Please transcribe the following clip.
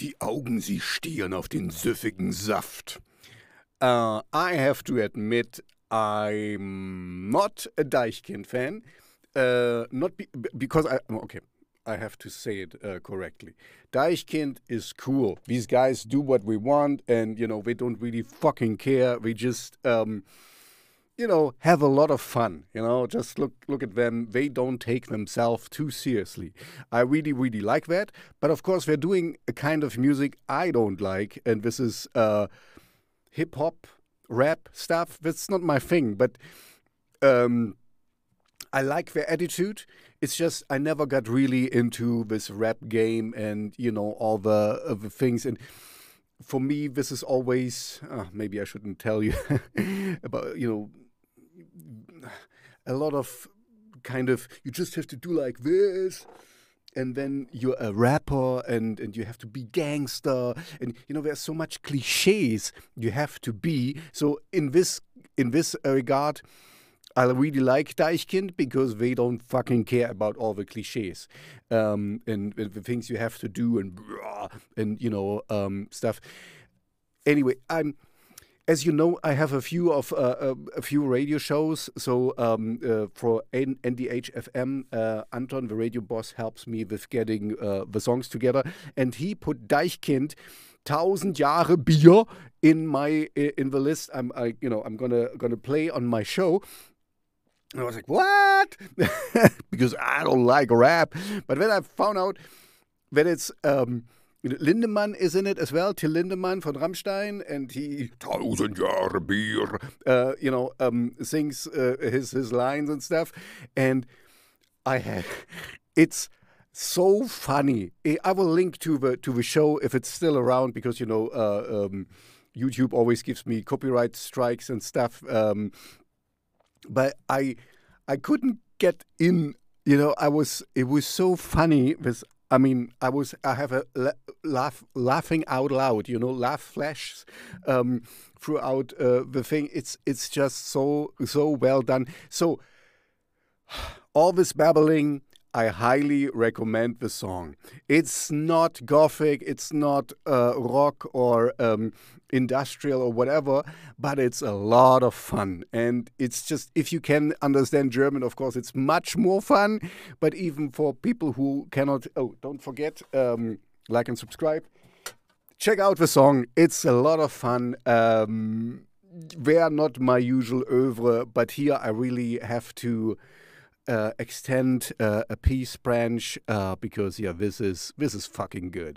Die Augen, sie stieren auf den süffigen Saft. Uh, I have to admit, I'm not a Deichkind fan. Uh, not be because I okay, I have to say it uh, correctly. Deichkind is cool. These guys do what we want, and you know they don't really fucking care. We just um, you know, have a lot of fun. You know, just look look at them. They don't take themselves too seriously. I really really like that. But of course, they're doing a kind of music I don't like, and this is uh, hip hop, rap stuff. That's not my thing. But um, I like their attitude. It's just I never got really into this rap game, and you know all the uh, the things and for me, this is always uh, maybe I shouldn't tell you about you know a lot of kind of you just have to do like this and then you're a rapper and, and you have to be gangster and you know there's so much cliches you have to be so in this in this regard I really like Deichkind because they don't fucking care about all the cliches um, and, and, the things you have to do and and you know um, stuff. Anyway, I'm as you know, I have a few of uh, uh, a few radio shows. So um, uh, for NDHFM, uh, Anton, the radio boss, helps me with getting uh, the songs together, and he put Deichkind. Thousand Jahre Bier in my in the list. I'm I, you know I'm gonna gonna play on my show, and I was like, what? because I don't like rap. But then I found out that it's um, Lindemann is in it as well. Till Lindemann von Rammstein, and he Tausend Jahre Bier, uh, you know, um, sings uh, his his lines and stuff. And I had it's so funny. I will link to the to the show if it's still around because you know uh, um, YouTube always gives me copyright strikes and stuff. Um, but I I couldn't get in. You know, I was it was so funny with I mean, I was I have a laugh laughing out loud, you know, laugh flashes um, throughout uh, the thing. It's it's just so so well done. So all this babbling, I highly recommend the song. It's not gothic, it's not uh, rock um, industrial or whatever, but it's a lot of fun. And it's just, if you can understand German, of course, it's much more fun. But even for people who cannot, oh, don't forget, um, like and subscribe. Check out the song. It's a lot of fun. Um, they are not my usual oeuvre, but here I really have to uh, extend uh, a peace branch uh, because yeah, this is this is fucking good.